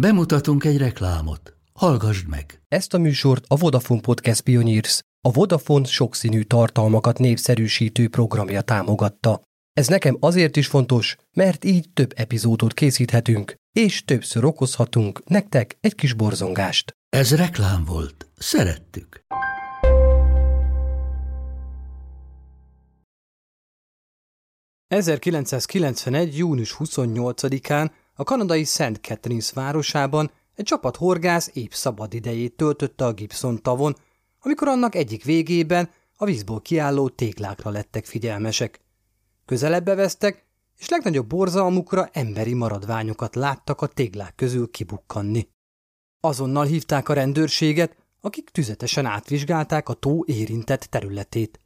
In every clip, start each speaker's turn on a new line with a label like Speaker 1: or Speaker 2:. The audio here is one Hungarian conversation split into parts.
Speaker 1: Bemutatunk egy reklámot. Hallgassd meg!
Speaker 2: Ezt a műsort a Vodafone Podcast Pioneers, a Vodafone sokszínű tartalmakat népszerűsítő programja támogatta. Ez nekem azért is fontos, mert így több epizódot készíthetünk, és többször okozhatunk nektek egy kis borzongást.
Speaker 1: Ez reklám volt. Szerettük.
Speaker 2: ...1991. június 28-án a kanadai Szent Catharines városában egy csapat horgász épp szabad idejét töltötte a Gibson tavon, amikor annak egyik végében a vízból kiálló téglákra lettek figyelmesek. Közelebbe vesztek, és legnagyobb borzalmukra emberi maradványokat láttak a téglák közül kibukkanni. Azonnal hívták a rendőrséget, akik tüzetesen átvizsgálták a tó érintett területét.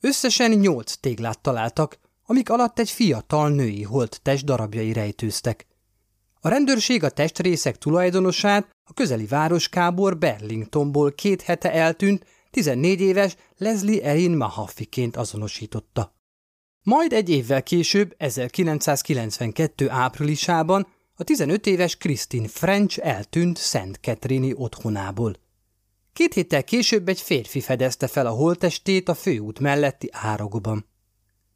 Speaker 2: Összesen nyolc téglát találtak, amik alatt egy fiatal női holt test darabjai rejtőztek. A rendőrség a testrészek tulajdonosát a közeli városkábor Berlingtonból két hete eltűnt, 14 éves Leslie Erin Mahaffiként azonosította. Majd egy évvel később, 1992. áprilisában a 15 éves Christine French eltűnt Szent Ketrini otthonából. Két héttel később egy férfi fedezte fel a holtestét a főút melletti árokban.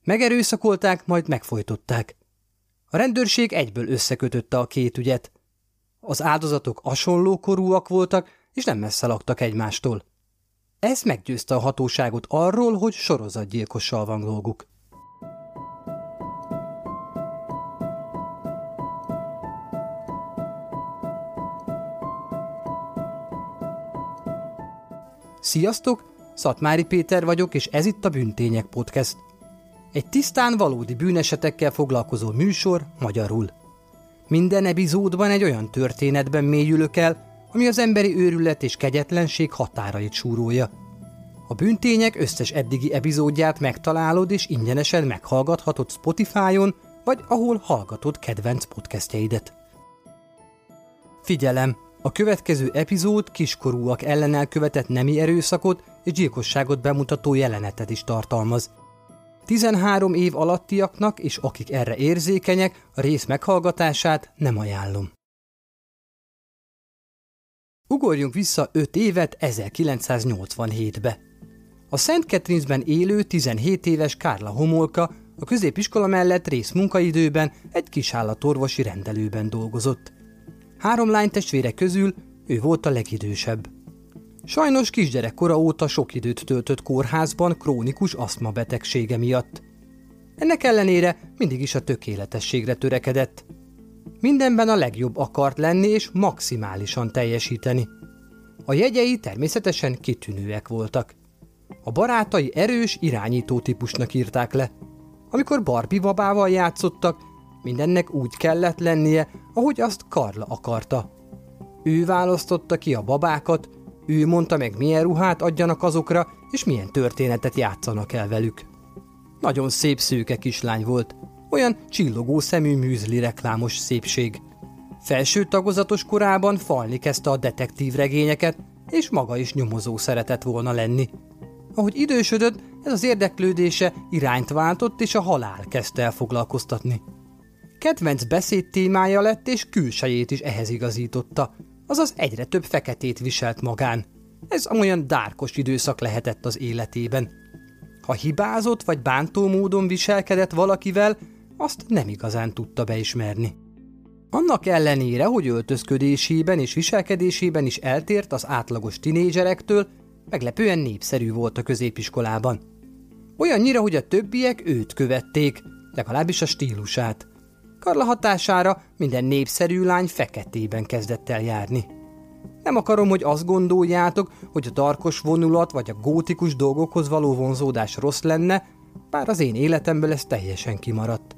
Speaker 2: Megerőszakolták, majd megfojtották. A rendőrség egyből összekötötte a két ügyet. Az áldozatok hasonló korúak voltak, és nem messze laktak egymástól. Ez meggyőzte a hatóságot arról, hogy sorozatgyilkossal van dolguk. Sziasztok! Szatmári Péter vagyok, és ez itt a Bűntények Podcast. Egy tisztán valódi bűnesetekkel foglalkozó műsor magyarul. Minden epizódban egy olyan történetben mélyülök el, ami az emberi őrület és kegyetlenség határait súrolja. A bűntények összes eddigi epizódját megtalálod és ingyenesen meghallgathatod Spotify-on, vagy ahol hallgatod kedvenc podcastjeidet. Figyelem! A következő epizód kiskorúak ellen elkövetett nemi erőszakot és gyilkosságot bemutató jelenetet is tartalmaz. 13 év alattiaknak és akik erre érzékenyek, a rész meghallgatását nem ajánlom. Ugorjunk vissza 5 évet 1987-be. A Szent Catherinesben élő 17 éves Kárla Homolka a középiskola mellett rész munkaidőben egy kisállatorvosi rendelőben dolgozott. Három lány testvére közül ő volt a legidősebb. Sajnos kisgyerekkora óta sok időt töltött kórházban krónikus aszma betegsége miatt. Ennek ellenére mindig is a tökéletességre törekedett. Mindenben a legjobb akart lenni és maximálisan teljesíteni. A jegyei természetesen kitűnőek voltak. A barátai erős irányító típusnak írták le. Amikor Barbie babával játszottak, mindennek úgy kellett lennie, ahogy azt Karla akarta. Ő választotta ki a babákat, ő mondta meg, milyen ruhát adjanak azokra, és milyen történetet játszanak el velük. Nagyon szép szőke kislány volt, olyan csillogó szemű műzli reklámos szépség. Felső tagozatos korában falni kezdte a detektív regényeket, és maga is nyomozó szeretett volna lenni. Ahogy idősödött, ez az érdeklődése irányt váltott, és a halál kezdte el foglalkoztatni. Kedvenc beszéd témája lett, és külsejét is ehhez igazította, azaz egyre több feketét viselt magán. Ez olyan dárkos időszak lehetett az életében. Ha hibázott vagy bántó módon viselkedett valakivel, azt nem igazán tudta beismerni. Annak ellenére, hogy öltözködésében és viselkedésében is eltért az átlagos tinédzserektől, meglepően népszerű volt a középiskolában. Olyannyira, hogy a többiek őt követték, legalábbis a stílusát – Karla hatására minden népszerű lány feketében kezdett el járni. Nem akarom, hogy azt gondoljátok, hogy a tarkos vonulat vagy a gótikus dolgokhoz való vonzódás rossz lenne, bár az én életemből ez teljesen kimaradt.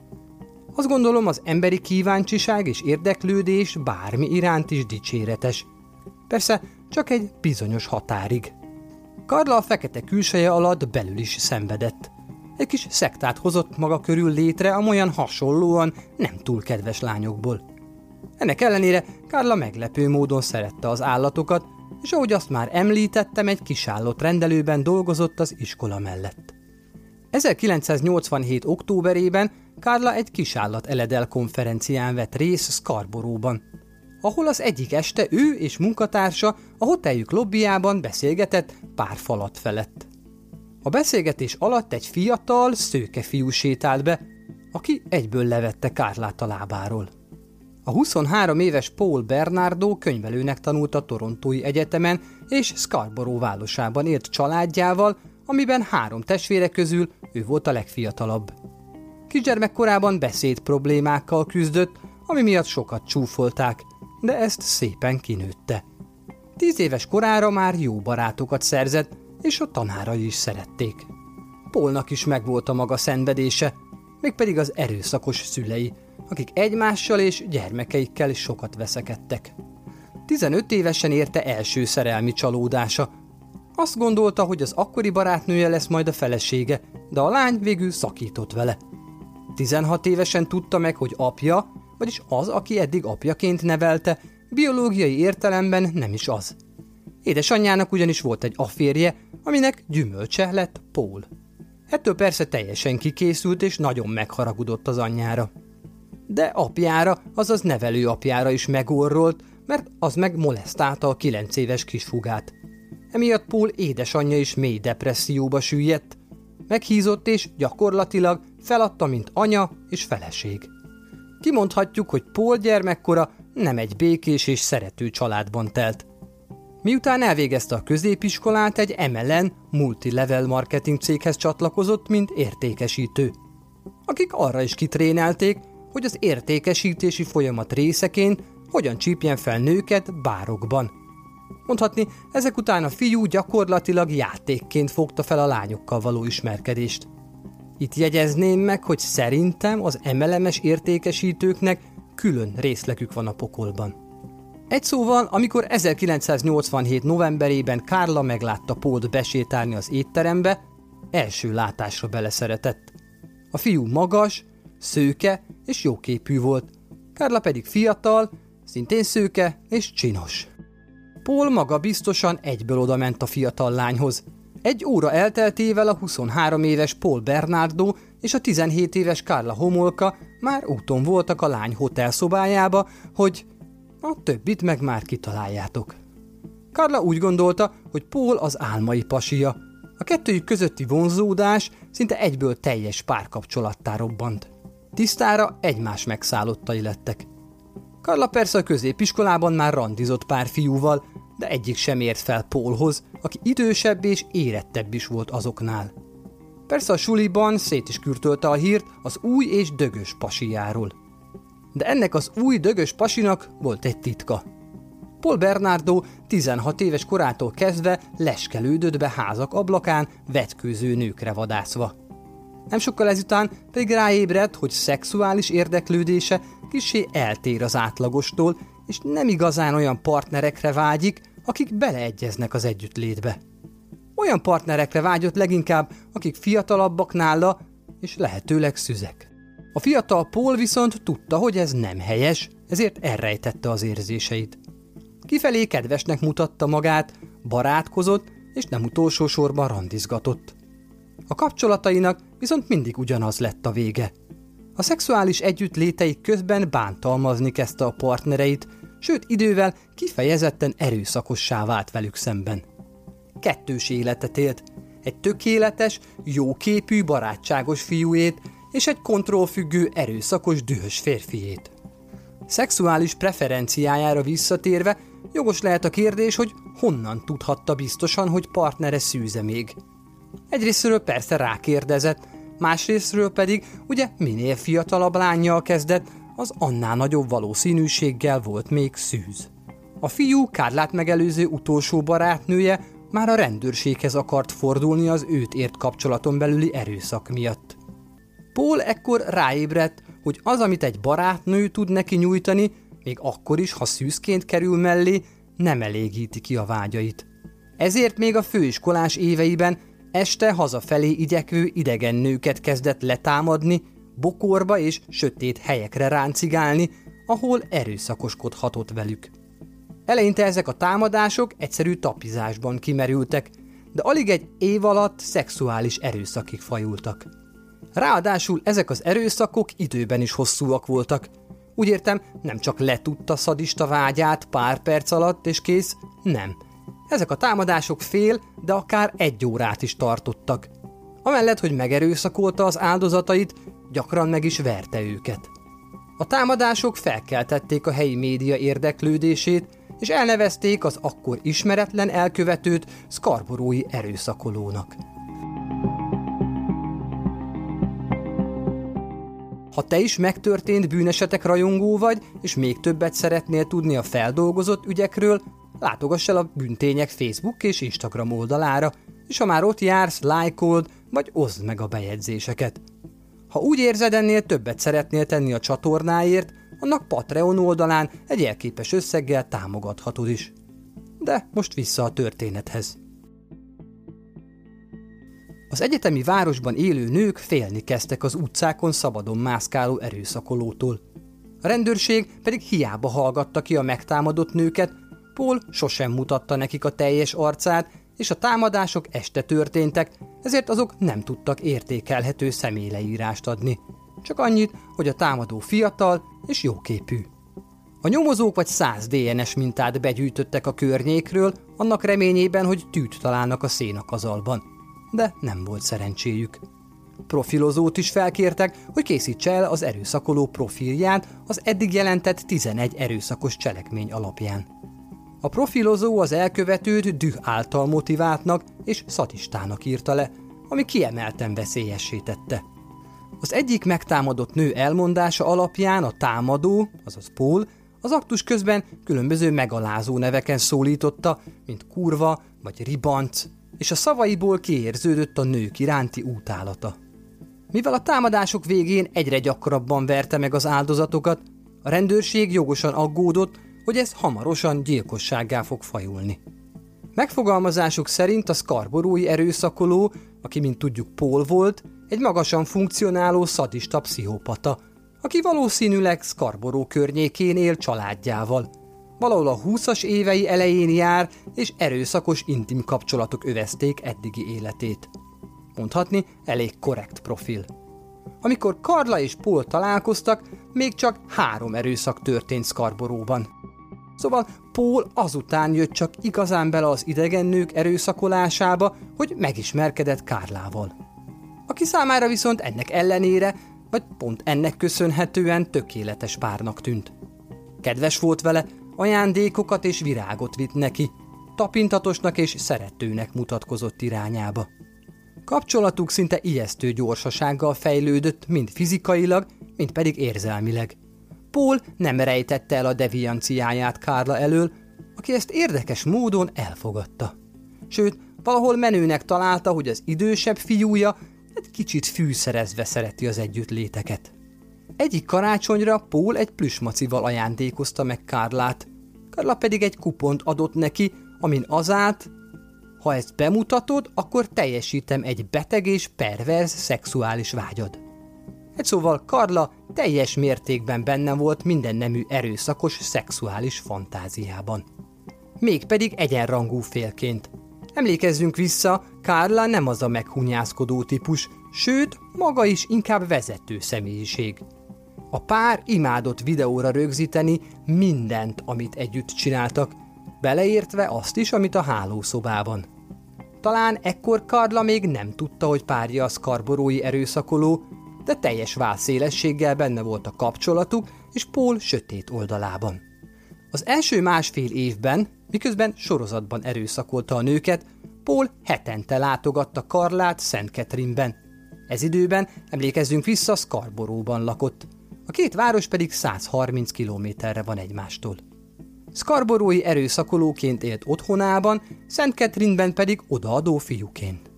Speaker 2: Azt gondolom, az emberi kíváncsiság és érdeklődés bármi iránt is dicséretes. Persze csak egy bizonyos határig. Karla a fekete külseje alatt belül is szenvedett egy kis szektát hozott maga körül létre amolyan hasonlóan nem túl kedves lányokból. Ennek ellenére Kárla meglepő módon szerette az állatokat, és ahogy azt már említettem, egy kisállott rendelőben dolgozott az iskola mellett. 1987. októberében Kárla egy kisállat eledel konferencián vett részt Scarboroughban. ahol az egyik este ő és munkatársa a hoteljük lobbyjában beszélgetett pár falat felett. A beszélgetés alatt egy fiatal, szőke fiú sétált be, aki egyből levette Kárlát a lábáról. A 23 éves Paul Bernardo könyvelőnek tanult a Torontói Egyetemen és Scarborough városában élt családjával, amiben három testvére közül ő volt a legfiatalabb. Kisgyermekkorában beszéd problémákkal küzdött, ami miatt sokat csúfolták, de ezt szépen kinőtte. Tíz éves korára már jó barátokat szerzett, és a tanárai is szerették. Polnak is megvolt a maga szenvedése, mégpedig az erőszakos szülei, akik egymással és gyermekeikkel sokat veszekedtek. 15 évesen érte első szerelmi csalódása. Azt gondolta, hogy az akkori barátnője lesz majd a felesége, de a lány végül szakított vele. 16 évesen tudta meg, hogy apja, vagyis az, aki eddig apjaként nevelte, biológiai értelemben nem is az. Édesanyjának ugyanis volt egy aférje, aminek gyümölcse lett Paul. Ettől persze teljesen kikészült és nagyon megharagudott az anyjára. De apjára, azaz nevelő apjára is megorrolt, mert az meg molesztálta a kilenc éves kisfugát. Emiatt Paul édesanyja is mély depresszióba süllyedt, meghízott és gyakorlatilag feladta, mint anya és feleség. Kimondhatjuk, hogy Paul gyermekkora nem egy békés és szerető családban telt. Miután elvégezte a középiskolát, egy MLN multi-level marketing céghez csatlakozott, mint értékesítő. Akik arra is kitrénelték, hogy az értékesítési folyamat részeként hogyan csípjen fel nőket bárokban. Mondhatni, ezek után a fiú gyakorlatilag játékként fogta fel a lányokkal való ismerkedést. Itt jegyezném meg, hogy szerintem az emelemes értékesítőknek külön részlegük van a pokolban. Egy szóval, amikor 1987 novemberében Kárla meglátta Pólt besétálni az étterembe, első látásra beleszeretett. A fiú magas, szőke és jóképű volt, Kárla pedig fiatal, szintén szőke és csinos. Paul maga biztosan egyből odament a fiatal lányhoz. Egy óra elteltével a 23 éves Paul Bernardo és a 17 éves Carla Homolka már úton voltak a lány hotelszobájába, hogy a többit meg már kitaláljátok. Karla úgy gondolta, hogy Paul az álmai pasia. A kettőjük közötti vonzódás szinte egyből teljes párkapcsolattá robbant. Tisztára egymás megszállottai lettek. Karla persze a középiskolában már randizott pár fiúval, de egyik sem ért fel Paulhoz, aki idősebb és érettebb is volt azoknál. Persze a suliban szét is kürtölte a hírt az új és dögös pasiáról de ennek az új dögös pasinak volt egy titka. Paul Bernardo 16 éves korától kezdve leskelődött be házak ablakán vetkőző nőkre vadászva. Nem sokkal ezután pedig ráébredt, hogy szexuális érdeklődése kisé eltér az átlagostól, és nem igazán olyan partnerekre vágyik, akik beleegyeznek az együttlétbe. Olyan partnerekre vágyott leginkább, akik fiatalabbak nála, és lehetőleg szüzek. A fiatal Paul viszont tudta, hogy ez nem helyes, ezért elrejtette az érzéseit. Kifelé kedvesnek mutatta magát, barátkozott, és nem utolsó sorban randizgatott. A kapcsolatainak viszont mindig ugyanaz lett a vége. A szexuális együttléteik közben bántalmazni kezdte a partnereit, sőt idővel kifejezetten erőszakossá vált velük szemben. Kettős életet élt, egy tökéletes, jóképű, barátságos fiúét, és egy kontrollfüggő, erőszakos, dühös férfiét. Szexuális preferenciájára visszatérve, jogos lehet a kérdés, hogy honnan tudhatta biztosan, hogy partnere szűze még. Egyrésztről persze rákérdezett, másrésztről pedig ugye minél fiatalabb lányjal kezdett, az annál nagyobb valószínűséggel volt még szűz. A fiú Kárlát megelőző utolsó barátnője már a rendőrséghez akart fordulni az őt ért kapcsolaton belüli erőszak miatt. Paul ekkor ráébredt, hogy az, amit egy barátnő tud neki nyújtani, még akkor is, ha szűzként kerül mellé, nem elégíti ki a vágyait. Ezért még a főiskolás éveiben este hazafelé igyekvő idegen nőket kezdett letámadni, bokorba és sötét helyekre ráncigálni, ahol erőszakoskodhatott velük. Eleinte ezek a támadások egyszerű tapizásban kimerültek, de alig egy év alatt szexuális erőszakig fajultak. Ráadásul ezek az erőszakok időben is hosszúak voltak. Úgy értem, nem csak letudta szadista vágyát pár perc alatt és kész, nem. Ezek a támadások fél, de akár egy órát is tartottak. Amellett, hogy megerőszakolta az áldozatait, gyakran meg is verte őket. A támadások felkeltették a helyi média érdeklődését, és elnevezték az akkor ismeretlen elkövetőt szkarborói erőszakolónak. Ha te is megtörtént bűnesetek rajongó vagy, és még többet szeretnél tudni a feldolgozott ügyekről, látogass el a Bűntények Facebook és Instagram oldalára, és ha már ott jársz, lájkold, vagy oszd meg a bejegyzéseket. Ha úgy érzed ennél többet szeretnél tenni a csatornáért, annak Patreon oldalán egy elképes összeggel támogathatod is. De most vissza a történethez. Az egyetemi városban élő nők félni kezdtek az utcákon szabadon mászkáló erőszakolótól. A rendőrség pedig hiába hallgatta ki a megtámadott nőket, Paul sosem mutatta nekik a teljes arcát, és a támadások este történtek, ezért azok nem tudtak értékelhető személyleírást adni. Csak annyit, hogy a támadó fiatal és jóképű. A nyomozók vagy száz DNS mintát begyűjtöttek a környékről, annak reményében, hogy tűt találnak a szénakazalban. De nem volt szerencséjük. Profilozót is felkértek, hogy készítse el az erőszakoló profilját az eddig jelentett 11 erőszakos cselekmény alapján. A profilozó az elkövetőt düh által motiváltnak és szatistának írta le, ami kiemelten veszélyesítette. Az egyik megtámadott nő elmondása alapján a támadó, azaz Paul, az aktus közben különböző megalázó neveken szólította, mint kurva vagy ribanc, és a szavaiból kiérződött a nők iránti útálata. Mivel a támadások végén egyre gyakrabban verte meg az áldozatokat, a rendőrség jogosan aggódott, hogy ez hamarosan gyilkossággá fog fajulni. Megfogalmazásuk szerint a szkarborói erőszakoló, aki mint tudjuk Paul volt, egy magasan funkcionáló szadista pszichopata, aki valószínűleg Skarboró környékén él családjával. Valahol a 20-as évei elején jár, és erőszakos intim kapcsolatok övezték eddigi életét. Mondhatni, elég korrekt profil. Amikor Karla és Paul találkoztak, még csak három erőszak történt Skarboróban. Szóval Paul azután jött csak igazán bele az idegen nők erőszakolásába, hogy megismerkedett Kárlával. Aki számára viszont ennek ellenére, vagy pont ennek köszönhetően tökéletes párnak tűnt. Kedves volt vele, ajándékokat és virágot vitt neki, tapintatosnak és szeretőnek mutatkozott irányába. Kapcsolatuk szinte ijesztő gyorsasággal fejlődött, mind fizikailag, mind pedig érzelmileg – Paul nem rejtette el a devianciáját Kárla elől, aki ezt érdekes módon elfogadta. Sőt, valahol menőnek találta, hogy az idősebb fiúja egy kicsit fűszerezve szereti az együttléteket. Egyik karácsonyra Paul egy plüsmacival ajándékozta meg Kárlát, Karla pedig egy kupont adott neki, amin az állt, ha ezt bemutatod, akkor teljesítem egy beteg és perverz szexuális vágyad. Egy szóval Karla teljes mértékben benne volt minden nemű erőszakos szexuális fantáziában. Mégpedig egyenrangú félként. Emlékezzünk vissza, Karla nem az a meghunyászkodó típus, sőt, maga is inkább vezető személyiség. A pár imádott videóra rögzíteni mindent, amit együtt csináltak, beleértve azt is, amit a hálószobában. Talán ekkor Karla még nem tudta, hogy párja a szkarborói erőszakoló, de teljes válszélességgel benne volt a kapcsolatuk és Paul sötét oldalában. Az első másfél évben, miközben sorozatban erőszakolta a nőket, Paul hetente látogatta Karlát Szent Ketrinben. Ez időben, emlékezzünk vissza, Scarboroughban lakott. A két város pedig 130 kilométerre van egymástól. Scarboroughi erőszakolóként élt otthonában, Szent Ketrinben pedig odaadó fiúként.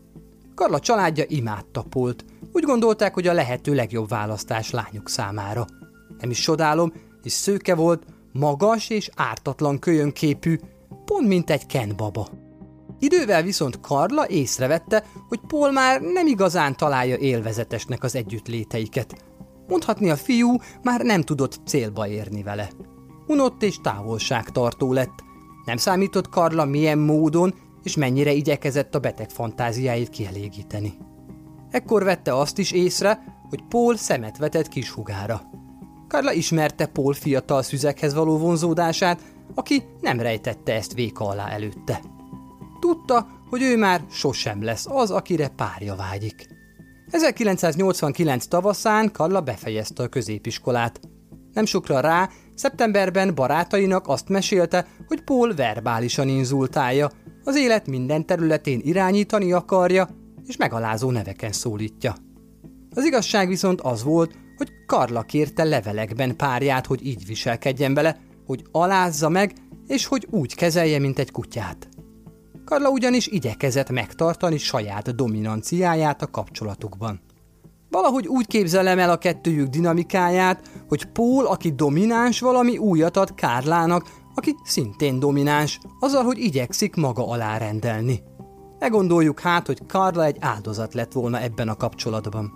Speaker 2: Karla családja imádta Polt, úgy gondolták, hogy a lehető legjobb választás lányuk számára. Nem is sodálom, és szőke volt, magas és ártatlan kölyönképű, pont mint egy Ken baba. Idővel viszont Karla észrevette, hogy Paul már nem igazán találja élvezetesnek az együttléteiket. Mondhatni a fiú már nem tudott célba érni vele. Unott és távolságtartó lett. Nem számított Karla milyen módon és mennyire igyekezett a beteg fantáziáit kielégíteni. Ekkor vette azt is észre, hogy Paul szemet vetett kishugára. Karla ismerte Paul fiatal szüzekhez való vonzódását, aki nem rejtette ezt véka alá előtte. Tudta, hogy ő már sosem lesz az, akire párja vágyik. 1989 tavaszán Karla befejezte a középiskolát. Nem sokra rá, szeptemberben barátainak azt mesélte, hogy Paul verbálisan inzultálja, az élet minden területén irányítani akarja, és megalázó neveken szólítja. Az igazság viszont az volt, hogy Karla kérte levelekben párját, hogy így viselkedjen vele, hogy alázza meg, és hogy úgy kezelje, mint egy kutyát. Karla ugyanis igyekezett megtartani saját dominanciáját a kapcsolatukban. Valahogy úgy képzelem el a kettőjük dinamikáját, hogy Paul, aki domináns, valami újat ad Kárlának, aki szintén domináns, azzal, hogy igyekszik maga alá rendelni. Ne gondoljuk hát, hogy Karla egy áldozat lett volna ebben a kapcsolatban.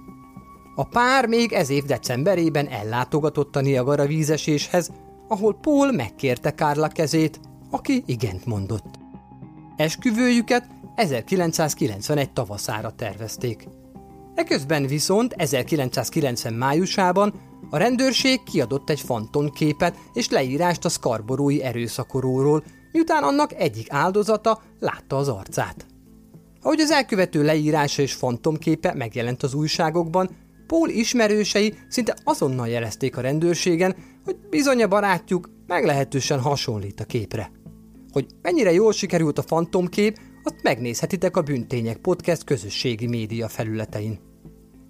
Speaker 2: A pár még ez év decemberében ellátogatott a Niagara vízeséshez, ahol Paul megkérte Kárla kezét, aki igent mondott. Esküvőjüket 1991 tavaszára tervezték. Eközben viszont 1990 májusában a rendőrség kiadott egy fantonképet és leírást a szkarborói erőszakoróról, miután annak egyik áldozata látta az arcát. Ahogy az elkövető leírása és fantomképe megjelent az újságokban, Paul ismerősei szinte azonnal jelezték a rendőrségen, hogy bizony a barátjuk meglehetősen hasonlít a képre. Hogy mennyire jól sikerült a fantomkép, azt megnézhetitek a Bűntények Podcast közösségi média felületein.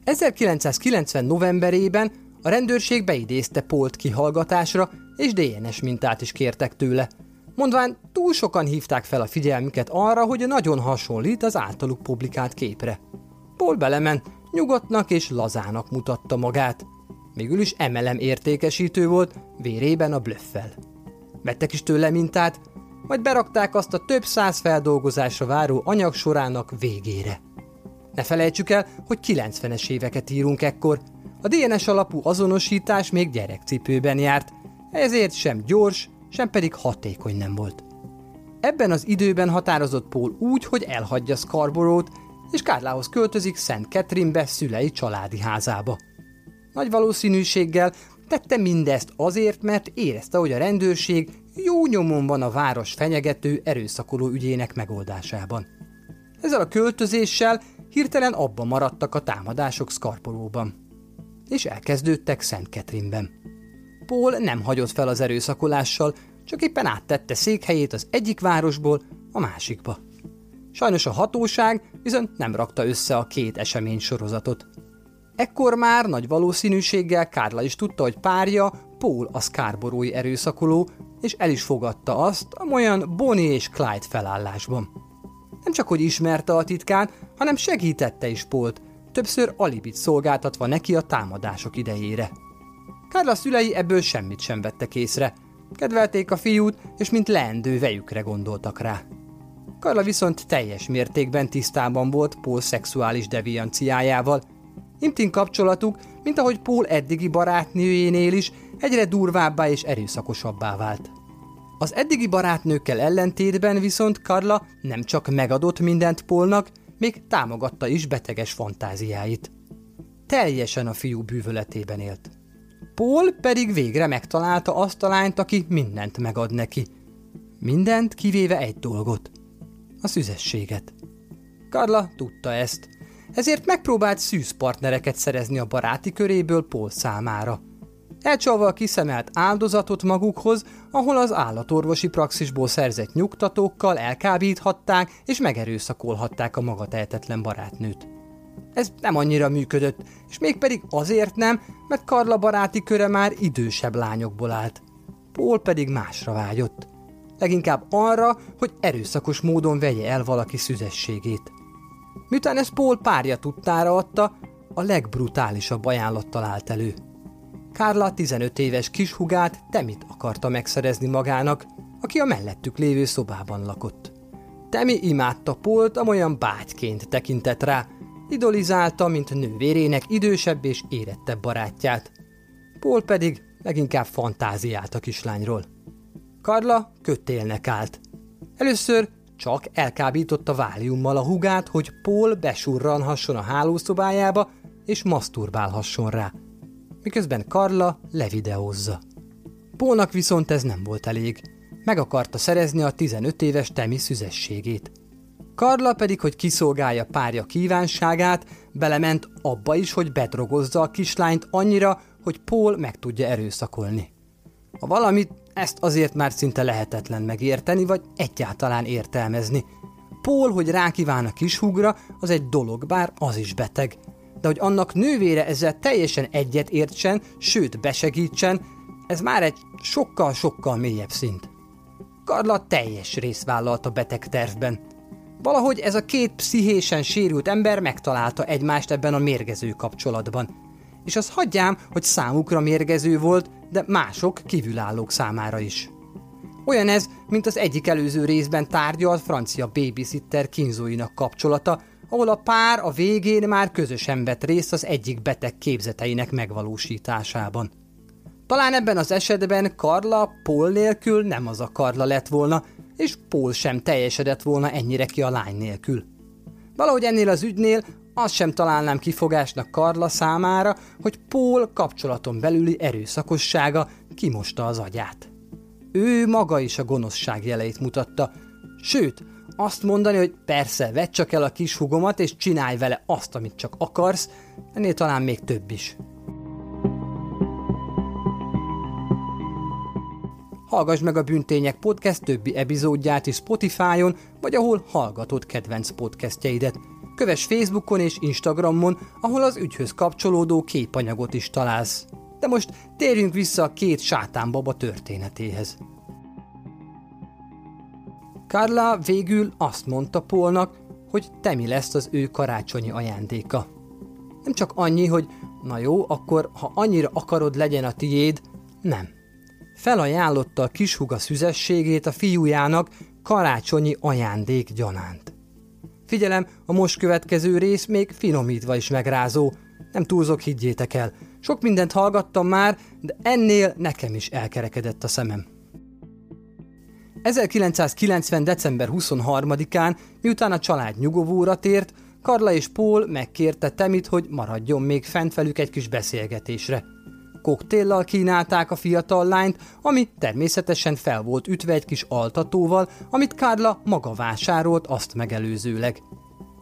Speaker 2: 1990 novemberében a rendőrség beidézte Polt kihallgatásra, és DNS mintát is kértek tőle. Mondván túl sokan hívták fel a figyelmüket arra, hogy nagyon hasonlít az általuk publikált képre. Paul belement, nyugodtnak és lazának mutatta magát. Mégül is emelem értékesítő volt, vérében a blöffel. Vettek is tőle mintát, majd berakták azt a több száz feldolgozásra váró anyag sorának végére. Ne felejtsük el, hogy 90-es éveket írunk ekkor. A DNS alapú azonosítás még gyerekcipőben járt, ezért sem gyors, sem pedig hatékony nem volt. Ebben az időben határozott Paul úgy, hogy elhagyja Scarborough-t, és Kárlához költözik Szent Ketrinbe szülei családi házába. Nagy valószínűséggel tette mindezt azért, mert érezte, hogy a rendőrség jó nyomon van a város fenyegető, erőszakoló ügyének megoldásában. Ezzel a költözéssel hirtelen abba maradtak a támadások Skarporóban. És elkezdődtek Szent Ketrinben. Paul nem hagyott fel az erőszakolással, csak éppen áttette székhelyét az egyik városból a másikba. Sajnos a hatóság viszont nem rakta össze a két esemény sorozatot. Ekkor már nagy valószínűséggel Kárla is tudta, hogy párja Paul a Scarborói erőszakoló, és el is fogadta azt olyan Bonnie és Clyde felállásban. Nem csak hogy ismerte a titkát, hanem segítette is Polt, többször alibit szolgáltatva neki a támadások idejére. Kárla szülei ebből semmit sem vettek észre. Kedvelték a fiút, és mint leendő vejükre gondoltak rá. Karla viszont teljes mértékben tisztában volt Paul szexuális devianciájával. Intim kapcsolatuk, mint ahogy Paul eddigi barátnőjénél is, egyre durvábbá és erőszakosabbá vált. Az eddigi barátnőkkel ellentétben viszont Karla nem csak megadott mindent Paulnak, még támogatta is beteges fantáziáit. Teljesen a fiú bűvöletében élt. Paul pedig végre megtalálta azt a lányt, aki mindent megad neki. Mindent kivéve egy dolgot. A szüzességet. Karla tudta ezt, ezért megpróbált szűz partnereket szerezni a baráti köréből Paul számára – elcsalva a kiszemelt áldozatot magukhoz, ahol az állatorvosi praxisból szerzett nyugtatókkal elkábíthatták és megerőszakolhatták a magatehetetlen barátnőt. Ez nem annyira működött, és mégpedig azért nem, mert Karla baráti köre már idősebb lányokból állt. Paul pedig másra vágyott. Leginkább arra, hogy erőszakos módon vegye el valaki szüzességét. Miután ezt Paul párja tudtára adta, a legbrutálisabb ajánlattal állt elő – Kárla 15 éves kishugát Temit akarta megszerezni magának, aki a mellettük lévő szobában lakott. Temi imádta Polt, amolyan bátyként tekintett rá, idolizálta, mint nővérének idősebb és érettebb barátját. Paul pedig leginkább fantáziált a kislányról. Karla kötélnek állt. Először csak elkábította váliummal a hugát, hogy Paul besurranhasson a hálószobájába és maszturbálhasson rá miközben Karla levideózza. Pólnak viszont ez nem volt elég. Meg akarta szerezni a 15 éves Temi szüzességét. Karla pedig, hogy kiszolgálja párja kívánságát, belement abba is, hogy bedrogozza a kislányt annyira, hogy Pól meg tudja erőszakolni. A valamit ezt azért már szinte lehetetlen megérteni, vagy egyáltalán értelmezni. Pól, hogy rákíván a kishúgra, az egy dolog, bár az is beteg. De hogy annak nővére ezzel teljesen egyet értsen, sőt besegítsen, ez már egy sokkal-sokkal mélyebb szint. Karla teljes részt vállalt a beteg tervben. Valahogy ez a két pszichésen sérült ember megtalálta egymást ebben a mérgező kapcsolatban. És az hagyjám, hogy számukra mérgező volt, de mások kívülállók számára is. Olyan ez, mint az egyik előző részben tárgyalt francia babysitter kínzóinak kapcsolata, ahol a pár a végén már közösen vett részt az egyik beteg képzeteinek megvalósításában. Talán ebben az esetben Karla Paul nélkül nem az a Karla lett volna, és Paul sem teljesedett volna ennyire ki a lány nélkül. Valahogy ennél az ügynél azt sem találnám kifogásnak Karla számára, hogy Paul kapcsolaton belüli erőszakossága kimosta az agyát. Ő maga is a gonoszság jeleit mutatta, sőt, azt mondani, hogy persze, vedd csak el a kis hugomat, és csinálj vele azt, amit csak akarsz, ennél talán még több is. Hallgass meg a Bűntények Podcast többi epizódját is Spotify-on, vagy ahol hallgatod kedvenc podcastjeidet. Kövess Facebookon és Instagramon, ahol az ügyhöz kapcsolódó képanyagot is találsz. De most térjünk vissza a két sátánbaba történetéhez. Carla végül azt mondta Polnak, hogy te mi lesz az ő karácsonyi ajándéka. Nem csak annyi, hogy na jó, akkor ha annyira akarod legyen a tiéd, nem felajánlotta a kishuga szüzességét a fiújának karácsonyi ajándék gyanánt. Figyelem, a most következő rész még finomítva is megrázó. Nem túlzok, higgyétek el. Sok mindent hallgattam már, de ennél nekem is elkerekedett a szemem. 1990. december 23-án, miután a család nyugovóra tért, Karla és Paul megkérte Temit, hogy maradjon még fent velük egy kis beszélgetésre koktéllal kínálták a fiatal lányt, ami természetesen fel volt ütve egy kis altatóval, amit Kárla maga vásárolt azt megelőzőleg.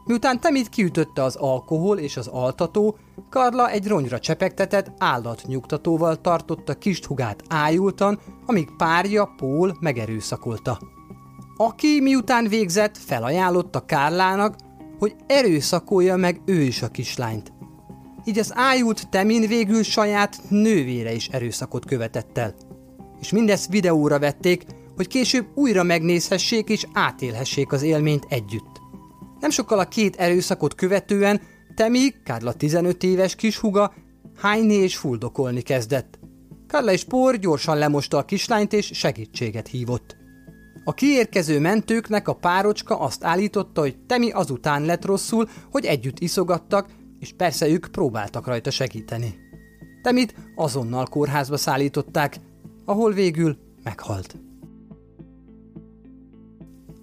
Speaker 2: Miután Temit kiütötte az alkohol és az altató, Karla egy ronyra csepegtetett állatnyugtatóval tartotta kis hugát ájultan, amíg párja Pól megerőszakolta. Aki miután végzett, felajánlotta Kárlának, hogy erőszakolja meg ő is a kislányt így az ájult Temin végül saját nővére is erőszakot követett el. És mindezt videóra vették, hogy később újra megnézhessék és átélhessék az élményt együtt. Nem sokkal a két erőszakot követően Temi, Kárla 15 éves kishuga, hányni és fuldokolni kezdett. Kárla és Pór gyorsan lemosta a kislányt és segítséget hívott. A kiérkező mentőknek a párocska azt állította, hogy Temi azután lett rosszul, hogy együtt iszogattak, és persze ők próbáltak rajta segíteni. Temit azonnal kórházba szállították, ahol végül meghalt.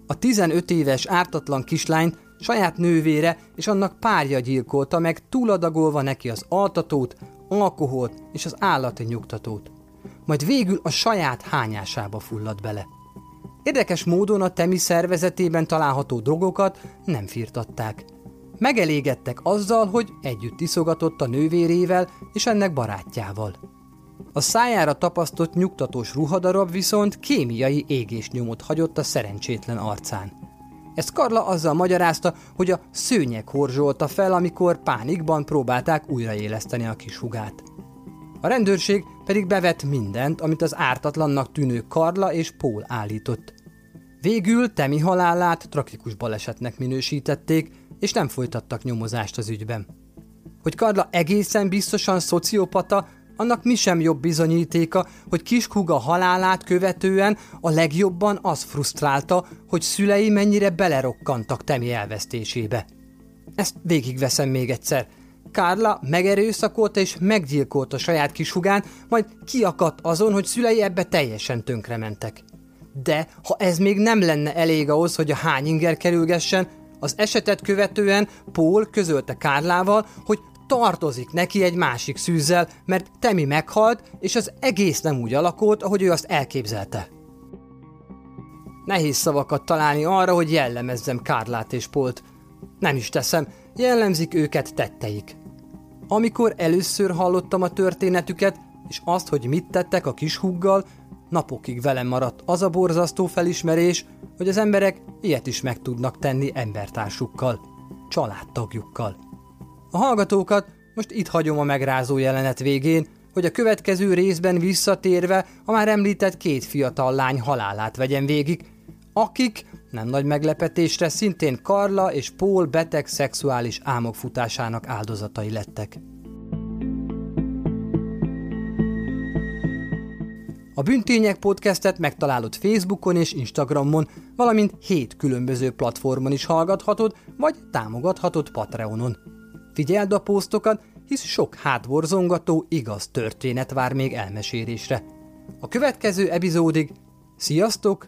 Speaker 2: A 15 éves ártatlan kislányt saját nővére és annak párja gyilkolta meg túladagolva neki az altatót, alkoholt és az állati nyugtatót. Majd végül a saját hányásába fulladt bele. Érdekes módon a temi szervezetében található drogokat nem firtatták – Megelégedtek azzal, hogy együtt iszogatott a nővérével és ennek barátjával. A szájára tapasztott nyugtatós ruhadarab viszont kémiai égésnyomot hagyott a szerencsétlen arcán. Ezt Karla azzal magyarázta, hogy a szőnyeg horzsolta fel, amikor pánikban próbálták újraéleszteni a kis hugát. A rendőrség pedig bevett mindent, amit az ártatlannak tűnő Karla és Paul állított. Végül Temi halálát tragikus balesetnek minősítették, és nem folytattak nyomozást az ügyben. Hogy Karla egészen biztosan szociopata, annak mi sem jobb bizonyítéka, hogy kiskuga halálát követően a legjobban az frusztrálta, hogy szülei mennyire belerokkantak Temi elvesztésébe. Ezt végigveszem még egyszer. Kárla megerőszakolta és meggyilkolta saját kishugán, majd kiakadt azon, hogy szülei ebbe teljesen tönkrementek. De ha ez még nem lenne elég ahhoz, hogy a hányinger kerülgessen, az esetet követően Paul közölte Kárlával, hogy tartozik neki egy másik szűzzel, mert Temi meghalt, és az egész nem úgy alakult, ahogy ő azt elképzelte. Nehéz szavakat találni arra, hogy jellemezzem Kárlát és Polt. Nem is teszem, jellemzik őket tetteik. Amikor először hallottam a történetüket, és azt, hogy mit tettek a kis huggal, napokig velem maradt az a borzasztó felismerés, hogy az emberek ilyet is meg tudnak tenni embertársukkal, családtagjukkal. A hallgatókat most itt hagyom a megrázó jelenet végén, hogy a következő részben visszatérve a már említett két fiatal lány halálát vegyem végig, akik, nem nagy meglepetésre, szintén Karla és Paul beteg szexuális álmok futásának áldozatai lettek. A Bűntények podcastet megtalálod Facebookon és Instagramon, valamint hét különböző platformon is hallgathatod, vagy támogathatod Patreonon. Figyeld a posztokat, hisz sok hátborzongató, igaz történet vár még elmesélésre. A következő epizódig sziasztok,